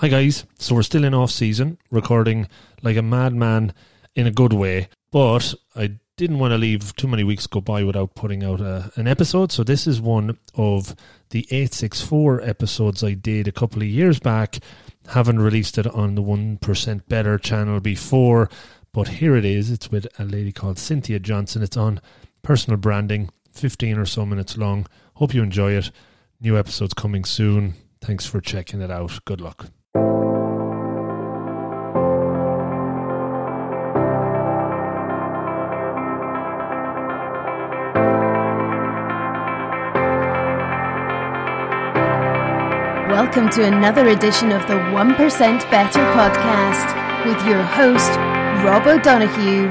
Hi guys, so we're still in off season, recording like a madman in a good way, but I didn't want to leave too many weeks go by without putting out a, an episode. So this is one of the 864 episodes I did a couple of years back. Haven't released it on the 1% Better channel before, but here it is. It's with a lady called Cynthia Johnson. It's on personal branding, 15 or so minutes long. Hope you enjoy it. New episodes coming soon. Thanks for checking it out. Good luck. Welcome to another edition of the 1% Better podcast with your host, Rob O'Donoghue.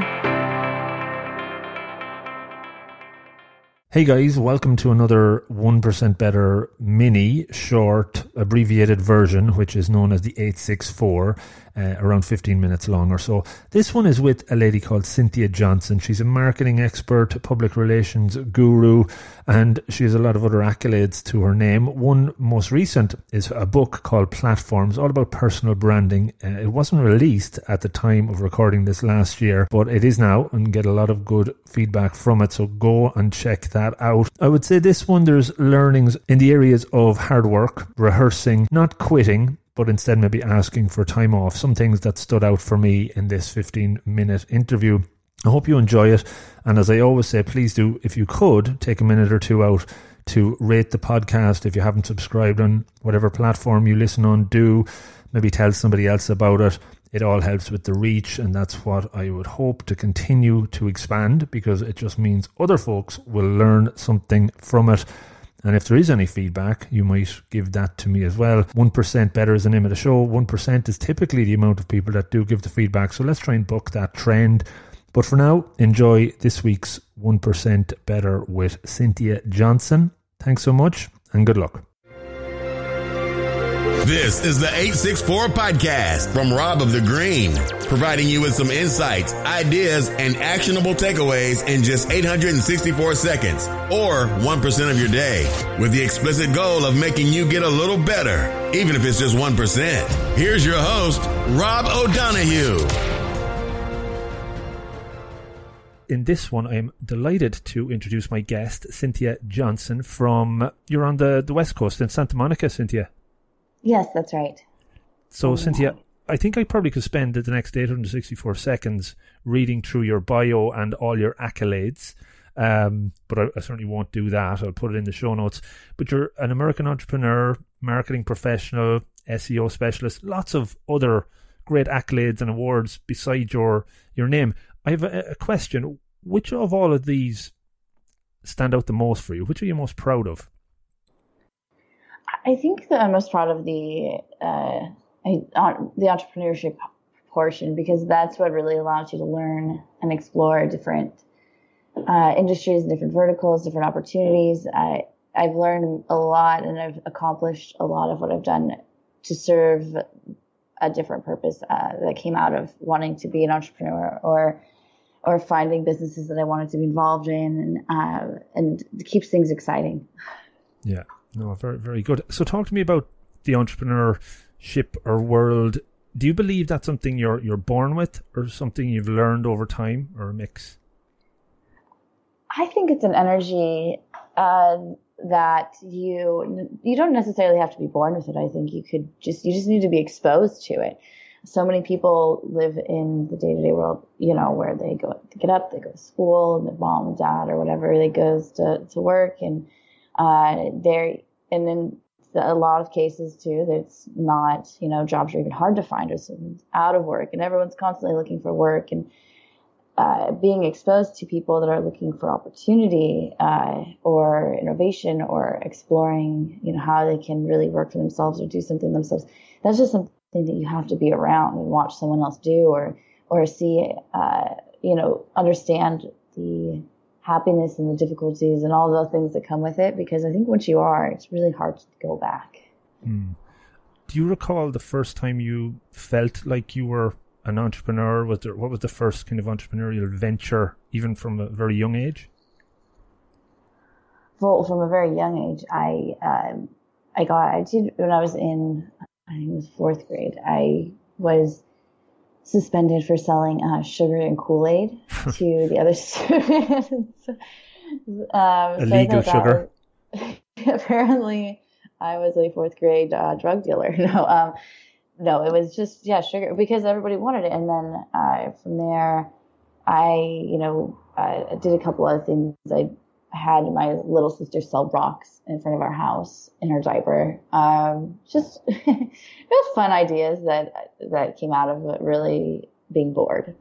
Hey guys, welcome to another 1% Better mini short abbreviated version, which is known as the 864 uh, around 15 minutes long or so. This one is with a lady called Cynthia Johnson. She's a marketing expert, public relations guru, and she has a lot of other accolades to her name. One most recent is a book called Platforms, all about personal branding. Uh, it wasn't released at the time of recording this last year, but it is now and get a lot of good feedback from it. So go and check that out. I would say this one, there's learnings in the areas of hard work, rehearsing, not quitting, but instead maybe asking for time off. Some things that stood out for me in this 15 minute interview. I hope you enjoy it. And as I always say, please do, if you could, take a minute or two out to rate the podcast. If you haven't subscribed on whatever platform you listen on, do maybe tell somebody else about it. It all helps with the reach, and that's what I would hope to continue to expand because it just means other folks will learn something from it. And if there is any feedback, you might give that to me as well. 1% better is the name of the show. 1% is typically the amount of people that do give the feedback. So let's try and book that trend. But for now, enjoy this week's 1% better with Cynthia Johnson. Thanks so much and good luck. This is the 864 podcast from Rob of the Green, providing you with some insights, ideas, and actionable takeaways in just 864 seconds or 1% of your day with the explicit goal of making you get a little better, even if it's just 1%. Here's your host, Rob O'Donoghue. In this one, I'm delighted to introduce my guest, Cynthia Johnson from, you're on the, the West Coast in Santa Monica, Cynthia. Yes, that's right. So, oh, Cynthia, I think I probably could spend the next 864 seconds reading through your bio and all your accolades. Um, but I, I, certainly won't do that. I'll put it in the show notes. But you're an American entrepreneur, marketing professional, SEO specialist, lots of other great accolades and awards beside your your name. I have a, a question. Which of all of these stand out the most for you? Which are you most proud of? I think that I'm most proud of the uh, the entrepreneurship portion because that's what really allows you to learn and explore different uh, industries, different verticals, different opportunities. I I've learned a lot and I've accomplished a lot of what I've done to serve a different purpose uh, that came out of wanting to be an entrepreneur or or finding businesses that I wanted to be involved in and uh, and keeps things exciting. Yeah. No, very, very good. So, talk to me about the entrepreneurship or world. Do you believe that's something you're you're born with, or something you've learned over time, or a mix? I think it's an energy uh, that you you don't necessarily have to be born with it. I think you could just you just need to be exposed to it. So many people live in the day to day world, you know, where they go get up, they go to school, and their mom and dad or whatever they goes to to work, and uh, there and in a lot of cases too, that's not, you know, jobs are even hard to find or someone's out of work and everyone's constantly looking for work and uh, being exposed to people that are looking for opportunity uh, or innovation or exploring, you know, how they can really work for themselves or do something themselves. That's just something that you have to be around and watch someone else do or or see, uh, you know, understand the happiness and the difficulties and all the things that come with it because I think once you are, it's really hard to go back. Hmm. Do you recall the first time you felt like you were an entrepreneur? Was there what was the first kind of entrepreneurial venture, even from a very young age? Well, from a very young age, I um, I got I did when I was in I think it was fourth grade, I was suspended for selling uh, sugar and Kool Aid to the other students. um, Illegal so sugar. Was, apparently, I was a fourth grade uh, drug dealer. No, um, no, it was just yeah, sugar because everybody wanted it, and then uh, from there, I you know I did a couple other things. I had my little sister sell rocks in front of our house in her diaper. Um, just it was fun ideas that that came out of it really being bored.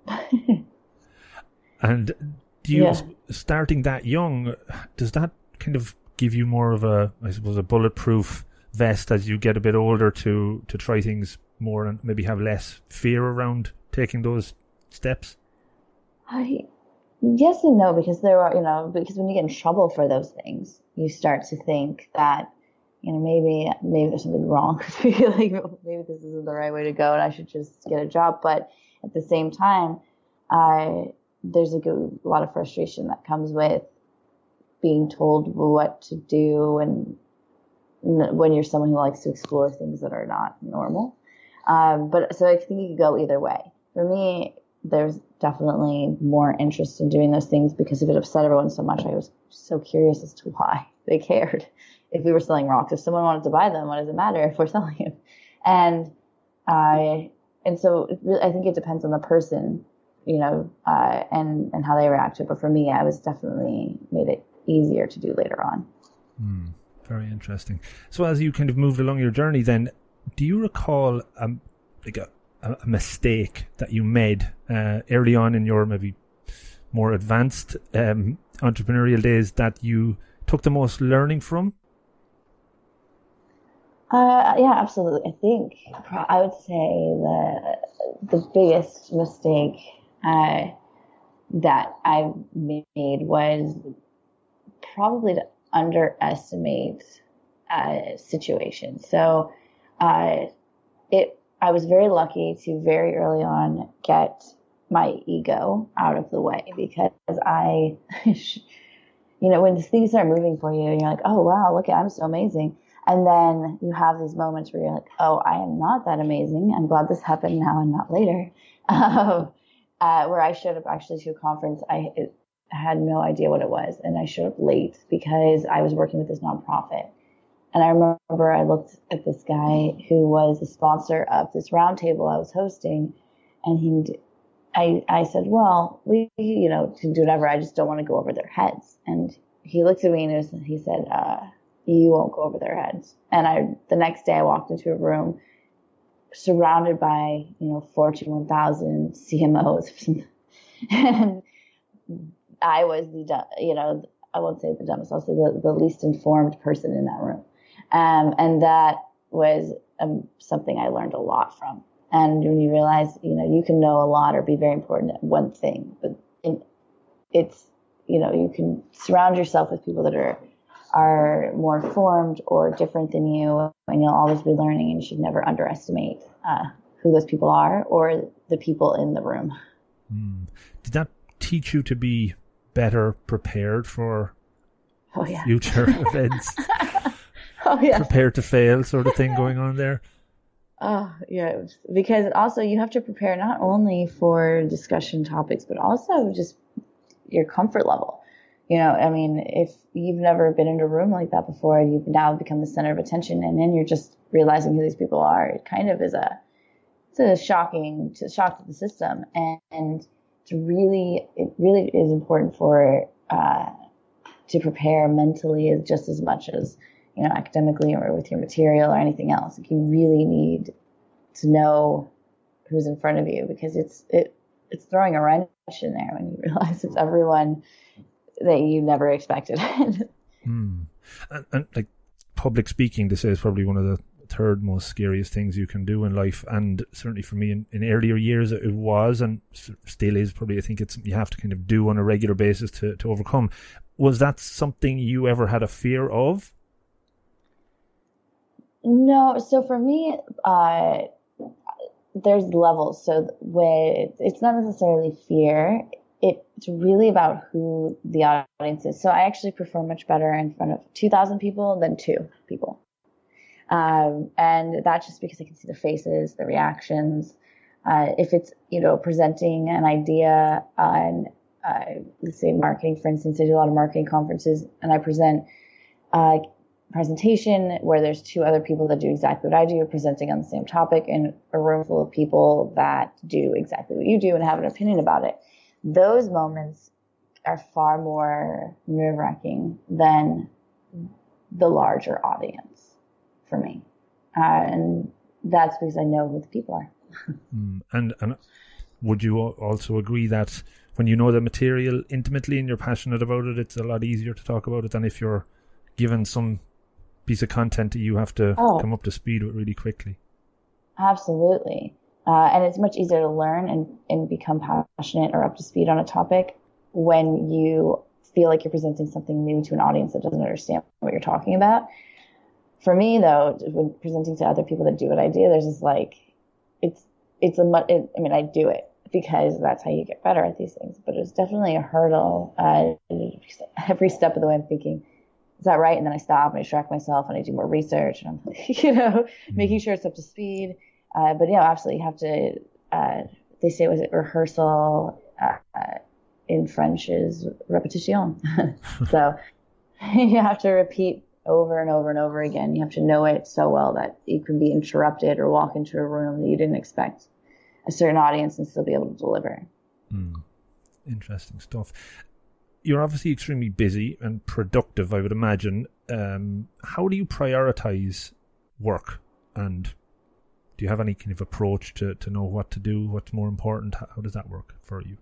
and do you yeah. starting that young? Does that kind of give you more of a, I suppose, a bulletproof vest as you get a bit older to to try things more and maybe have less fear around taking those steps? I yes and no because there are you know because when you get in trouble for those things you start to think that you know maybe maybe there's something wrong. Like maybe this isn't the right way to go and I should just get a job. But at the same time I there's a, good, a lot of frustration that comes with being told what to do and when you're someone who likes to explore things that are not normal. Um, but so I think you could go either way. For me there's definitely more interest in doing those things because if it upset everyone so much, I was so curious as to why they cared. If we were selling rocks, if someone wanted to buy them, what does it matter if we're selling them? And I, and so really, I think it depends on the person, you know, uh, and and how they react to it. But for me, I was definitely made it easier to do later on. Mm, very interesting. So as you kind of moved along your journey, then, do you recall um, like a a, mistake that you made uh, early on in your maybe more advanced um, entrepreneurial days that you took the most learning from? Uh, yeah, absolutely. I think I would say the the biggest mistake uh, that I made was probably to underestimate uh, situations. So uh, it I was very lucky to very early on get my ego out of the way because I, you know, when things start moving for you, you're like, oh, wow, look, I'm so amazing. And then you have these moments where you're like, oh, I am not that amazing. I'm glad this happened now and not later. Um, uh, where I showed up actually to a conference, I it, had no idea what it was. And I showed up late because I was working with this nonprofit. And I remember I looked at this guy who was the sponsor of this roundtable I was hosting, and he, I, I said, well, we, you know, can do whatever. I just don't want to go over their heads. And he looked at me and he said, uh, you won't go over their heads. And I, the next day I walked into a room surrounded by, you know, Fortune 1000 CMOs. and I was the, you know, I won't say the dumbest, I'll say the, the least informed person in that room. Um, and that was um, something I learned a lot from. And when you realize, you know, you can know a lot or be very important at one thing, but it's, you know, you can surround yourself with people that are are more formed or different than you, and you'll always be learning. And you should never underestimate uh, who those people are or the people in the room. Mm. Did that teach you to be better prepared for oh, yeah. future events? oh, yeah. prepare to fail sort of thing going on there. Oh, yeah. Because also you have to prepare not only for discussion topics, but also just your comfort level. You know, I mean, if you've never been in a room like that before, you've now become the center of attention, and then you're just realizing who these people are. It kind of is a, it's a shocking, to shock to the system, and, and it's really, it really is important for uh, to prepare mentally as just as much as you know, academically or with your material or anything else. Like you really need to know who's in front of you because it's it it's throwing a wrench in there when you realize it's everyone that you never expected. mm. and, and like public speaking, this is probably one of the third most scariest things you can do in life. And certainly for me in, in earlier years, it was and still is probably, I think it's, you have to kind of do on a regular basis to, to overcome. Was that something you ever had a fear of? No, so for me, uh, there's levels. So when it's not necessarily fear, it's really about who the audience is. So I actually perform much better in front of 2,000 people than two people. Um, and that's just because I can see the faces, the reactions. Uh, if it's, you know, presenting an idea on, uh, let's say marketing, for instance, I do a lot of marketing conferences and I present a presentation where there's two other people that do exactly what I do, presenting on the same topic in a room full of people that do exactly what you do and have an opinion about it. Those moments are far more nerve wracking than the larger audience for me. Uh, and that's because I know who the people are. mm, and, and would you also agree that when you know the material intimately and you're passionate about it, it's a lot easier to talk about it than if you're given some piece of content that you have to oh. come up to speed with really quickly? Absolutely. Uh, and it's much easier to learn and, and become passionate or up to speed on a topic when you feel like you're presenting something new to an audience that doesn't understand what you're talking about. For me, though, when presenting to other people that do what I do, there's this like, it's, it's a, it, I mean, I do it because that's how you get better at these things, but it's definitely a hurdle, uh, every step of the way I'm thinking, is that right? And then I stop and I distract myself and I do more research and I'm, you know, mm-hmm. making sure it's up to speed. Uh, but yeah, absolutely, you have to. Uh, they say was it rehearsal uh, in French is repetition. so you have to repeat over and over and over again. You have to know it so well that you can be interrupted or walk into a room that you didn't expect a certain audience and still be able to deliver. Mm. Interesting stuff. You're obviously extremely busy and productive, I would imagine. Um, how do you prioritize work and do you have any kind of approach to, to know what to do, what's more important? How, does that work for you?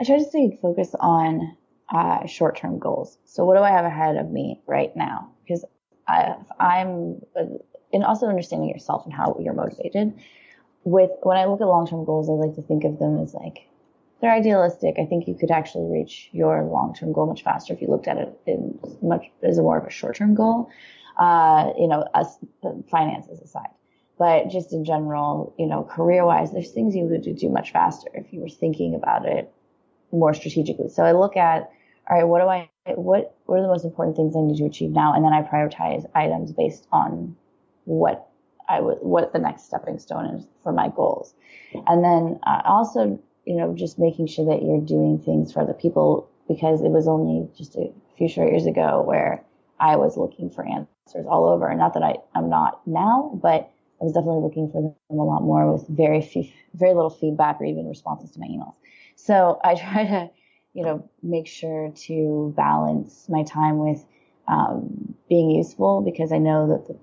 I try to stay focused on uh, short term goals. So, what do I have ahead of me right now? Because I, I'm, and also understanding yourself and how you're motivated. With when I look at long term goals, I like to think of them as like they're idealistic. I think you could actually reach your long term goal much faster if you looked at it in much as more of a short term goal. Uh, you know, us finances aside. But just in general, you know, career wise, there's things you could do much faster if you were thinking about it more strategically. So I look at, all right, what do I, what, what are the most important things I need to achieve now? And then I prioritize items based on what I would, what the next stepping stone is for my goals. And then uh, also, you know, just making sure that you're doing things for other people because it was only just a few short years ago where I was looking for answers all over. Not that I, I'm not now, but I was definitely looking for them a lot more with very few, very little feedback or even responses to my emails. So I try to, you know, make sure to balance my time with um, being useful because I know that the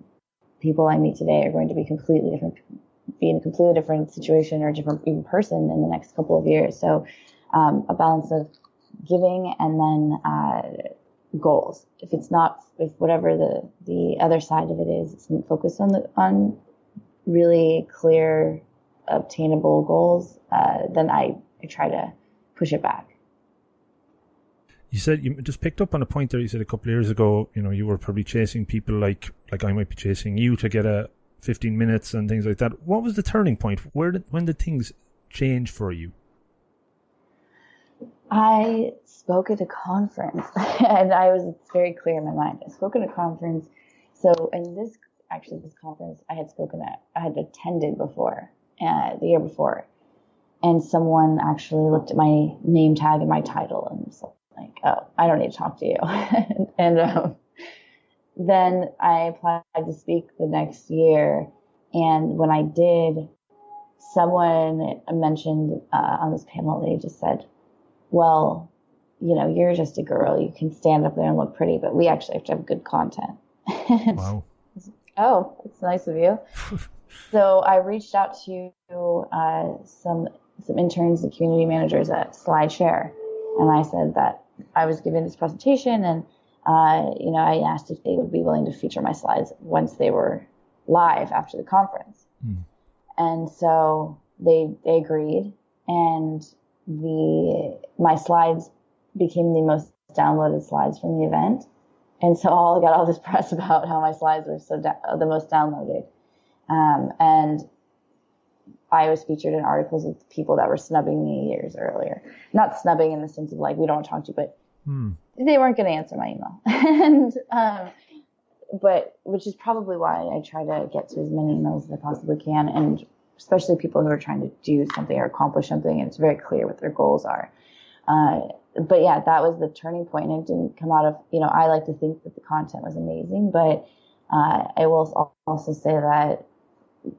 people I meet today are going to be completely different, be in a completely different situation or different even person in the next couple of years. So um, a balance of giving and then uh, goals. If it's not, if whatever the the other side of it is, it's focused on the on really clear, obtainable goals, uh, then I I try to push it back. You said you just picked up on a point there. You said a couple years ago, you know, you were probably chasing people like like I might be chasing you to get a 15 minutes and things like that. What was the turning point? Where did when did things change for you? I spoke at a conference, and I was very clear in my mind. I spoke at a conference. So, in this actually this conference, I had spoken at, I had attended before, uh, the year before, and someone actually looked at my name tag and my title and was like, "Oh, I don't need to talk to you." and um, then I applied to speak the next year, and when I did, someone mentioned uh, on this panel they just said, "Well, you know, you're just a girl. You can stand up there and look pretty, but we actually have to have good content." wow. oh, it's nice of you. so I reached out to uh, some some interns and community managers at SlideShare, and I said that I was giving this presentation, and uh, you know, I asked if they would be willing to feature my slides once they were live after the conference, mm. and so they they agreed, and the my slides became the most downloaded slides from the event, and so all I got all this press about how my slides were so da- the most downloaded, um, and I was featured in articles with people that were snubbing me years earlier. Not snubbing in the sense of like, we don't talk to you, but hmm. they weren't going to answer my email. and um, but which is probably why I try to get to as many emails as I possibly can, and especially people who are trying to do something or accomplish something, and it's very clear what their goals are. Uh, but yeah, that was the turning point, and it didn't come out of you know I like to think that the content was amazing, but uh, I will also say that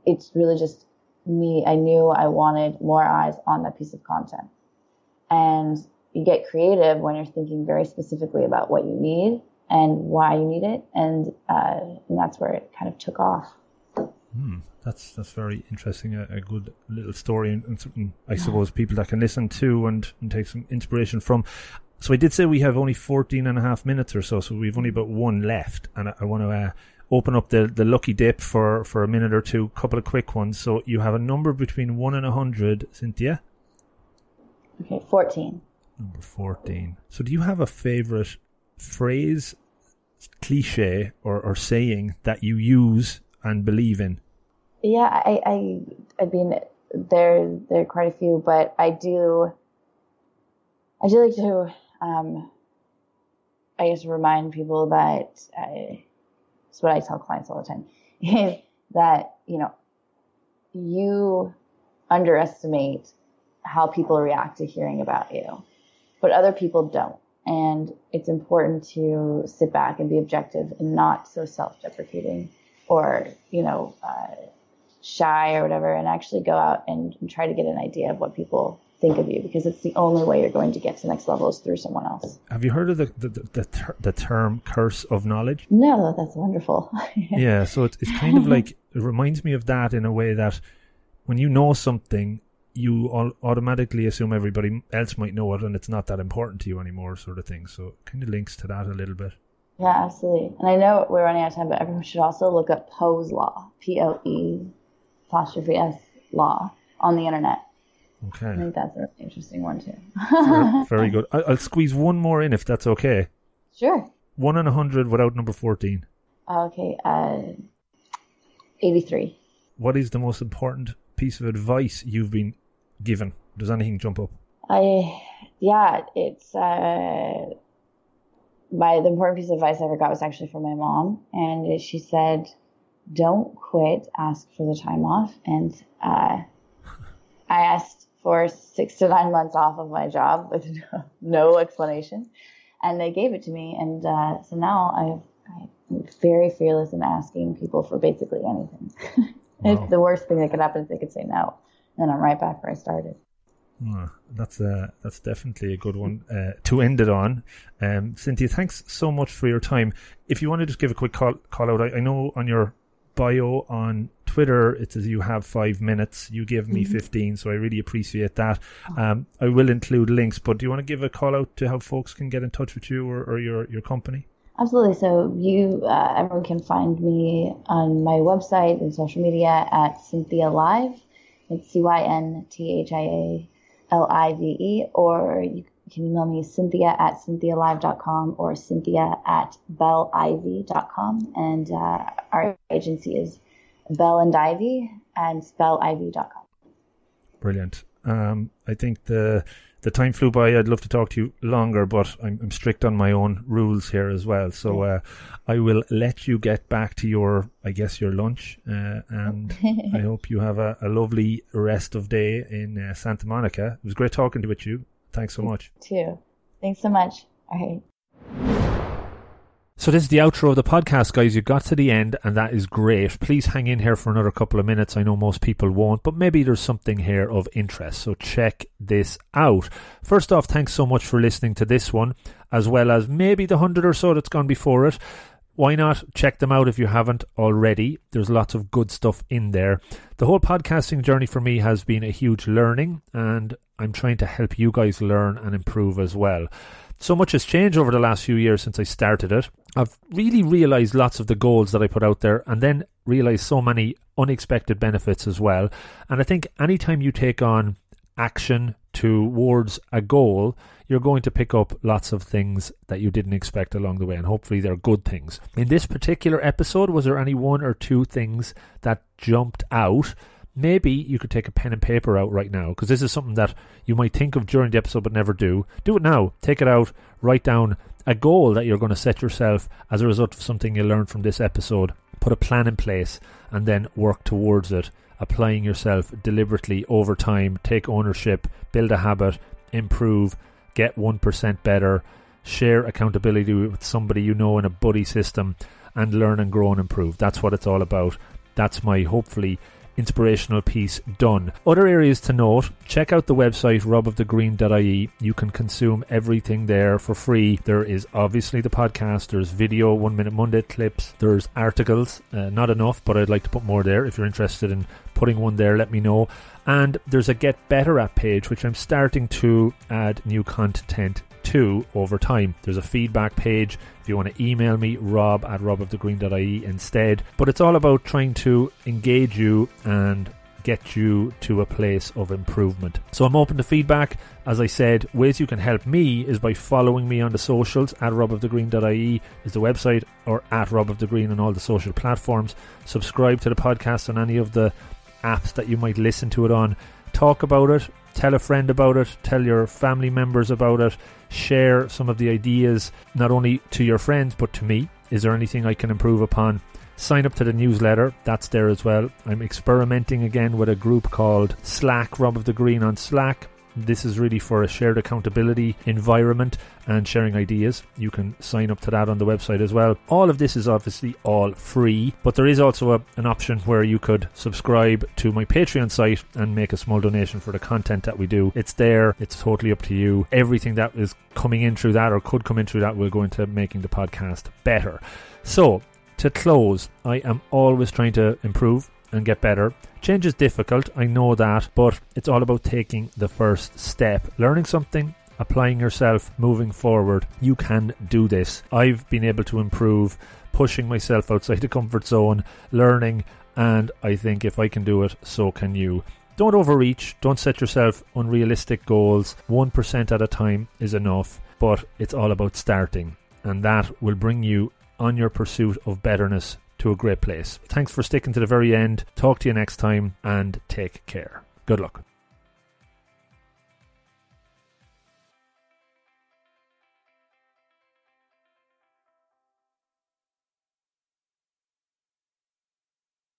it's really just me. I knew I wanted more eyes on that piece of content, and you get creative when you're thinking very specifically about what you need and why you need it, and uh, and that's where it kind of took off. Hmm, that's that's very interesting. A, a good little story, and, and something I yeah. suppose people that can listen to and, and take some inspiration from. So I did say we have only 14 and a half minutes or so, so we've only about one left, and I, I want to uh, open up the, the lucky dip for, for a minute or two, couple of quick ones. So you have a number between 1 and a 100, Cynthia? Okay, 14. Number 14. So do you have a favorite phrase, cliche, or, or saying that you use and believe in? Yeah, I, I, I mean, there, there are quite a few, but I do, I do like to, um, I guess remind people that I, it's what I tell clients all the time is that, you know, you underestimate how people react to hearing about you, but other people don't. And it's important to sit back and be objective and not so self deprecating or, you know, uh, shy or whatever, and actually go out and, and try to get an idea of what people think of you because it's the only way you're going to get to the next level is through someone else. Have you heard of the the, the, ter- the term curse of knowledge? No, that's wonderful. yeah, so it's, it's kind of like, it reminds me of that in a way that when you know something, you automatically assume everybody else might know it and it's not that important to you anymore, sort of thing. So it kind of links to that a little bit. Yeah, absolutely. And I know we're running out of time, but everyone should also look up Poe's Law, P O E apostrophe S law on the internet Okay. I think that's an interesting one too. very, very, good. I, will squeeze one more in if that's okay. Sure. One in a hundred without number fourteen. Okay. Uh, Eighty-three. What is the most important piece of advice you've been given? Does anything jump up? I yeah, it's uh, my the important piece of advice I ever got was actually from my mom, and she said, "Don't quit. Ask for the time off." And uh, I asked for six to nine months off of my job with no explanation. And they gave it to me. And uh, so now I, I'm very fearless in asking people for basically anything. Wow. the worst thing that could happen is they could say no. And I'm right back where I started. Oh, that's uh, that's definitely a good one uh, to end it on. Um, Cynthia, thanks so much for your time. If you want to just give a quick call, call out, I, I know on your bio on Twitter, it says you have five minutes. You give me mm-hmm. 15, so I really appreciate that. Oh. Um, I will include links, but do you want to give a call out to how folks can get in touch with you or, or your, your company? Absolutely. So you, uh, everyone can find me on my website and social media at Cynthia Live. It's C Y N T H I A L I V E, or you can email me cynthia at cynthialive.com or cynthia at bellivy.com. And uh, our agency is Bell and Ivy and spellivy.com. Brilliant. Um, I think the the time flew by. I'd love to talk to you longer, but I'm, I'm strict on my own rules here as well. So uh, I will let you get back to your, I guess, your lunch, uh, and I hope you have a, a, lovely rest of day in uh, Santa Monica. It was great talking to you. Thanks so much. Too. Thanks so much. All right. So this is the outro of the podcast, guys. You got to the end, and that is great. Please hang in here for another couple of minutes. I know most people won't, but maybe there's something here of interest. So check this out. First off, thanks so much for listening to this one, as well as maybe the hundred or so that's gone before it. Why not check them out if you haven't already? There's lots of good stuff in there. The whole podcasting journey for me has been a huge learning, and I'm trying to help you guys learn and improve as well. So much has changed over the last few years since I started it. I've really realized lots of the goals that I put out there and then realized so many unexpected benefits as well. And I think anytime you take on action towards a goal, you're going to pick up lots of things that you didn't expect along the way, and hopefully they're good things. In this particular episode, was there any one or two things that jumped out? Maybe you could take a pen and paper out right now because this is something that you might think of during the episode but never do. Do it now. Take it out, write down a goal that you're going to set yourself as a result of something you learned from this episode. Put a plan in place and then work towards it, applying yourself deliberately over time. Take ownership, build a habit, improve, get 1% better, share accountability with somebody you know in a buddy system, and learn and grow and improve. That's what it's all about. That's my hopefully inspirational piece done. Other areas to note check out the website robofthegreen.ie. You can consume everything there for free. There is obviously the podcast, there's video, one minute Monday clips, there's articles, uh, not enough, but I'd like to put more there. If you're interested in putting one there, let me know. And there's a Get Better app page, which I'm starting to add new content over time. There's a feedback page if you want to email me, rob at robofthegreen.ie instead. But it's all about trying to engage you and get you to a place of improvement. So I'm open to feedback. As I said, ways you can help me is by following me on the socials at robofthegreen.ie is the website or at robofthegreen on all the social platforms. Subscribe to the podcast on any of the apps that you might listen to it on. Talk about it, tell a friend about it, tell your family members about it, share some of the ideas not only to your friends but to me. Is there anything I can improve upon? Sign up to the newsletter, that's there as well. I'm experimenting again with a group called Slack, Rob of the Green on Slack. This is really for a shared accountability environment and sharing ideas. You can sign up to that on the website as well. All of this is obviously all free, but there is also a, an option where you could subscribe to my Patreon site and make a small donation for the content that we do. It's there, it's totally up to you. Everything that is coming in through that or could come in through that will go into making the podcast better. So, to close, I am always trying to improve and get better. Change is difficult, I know that, but it's all about taking the first step. Learning something, applying yourself, moving forward. You can do this. I've been able to improve, pushing myself outside the comfort zone, learning, and I think if I can do it, so can you. Don't overreach, don't set yourself unrealistic goals. 1% at a time is enough, but it's all about starting, and that will bring you on your pursuit of betterness to a great place. Thanks for sticking to the very end. Talk to you next time and take care. Good luck.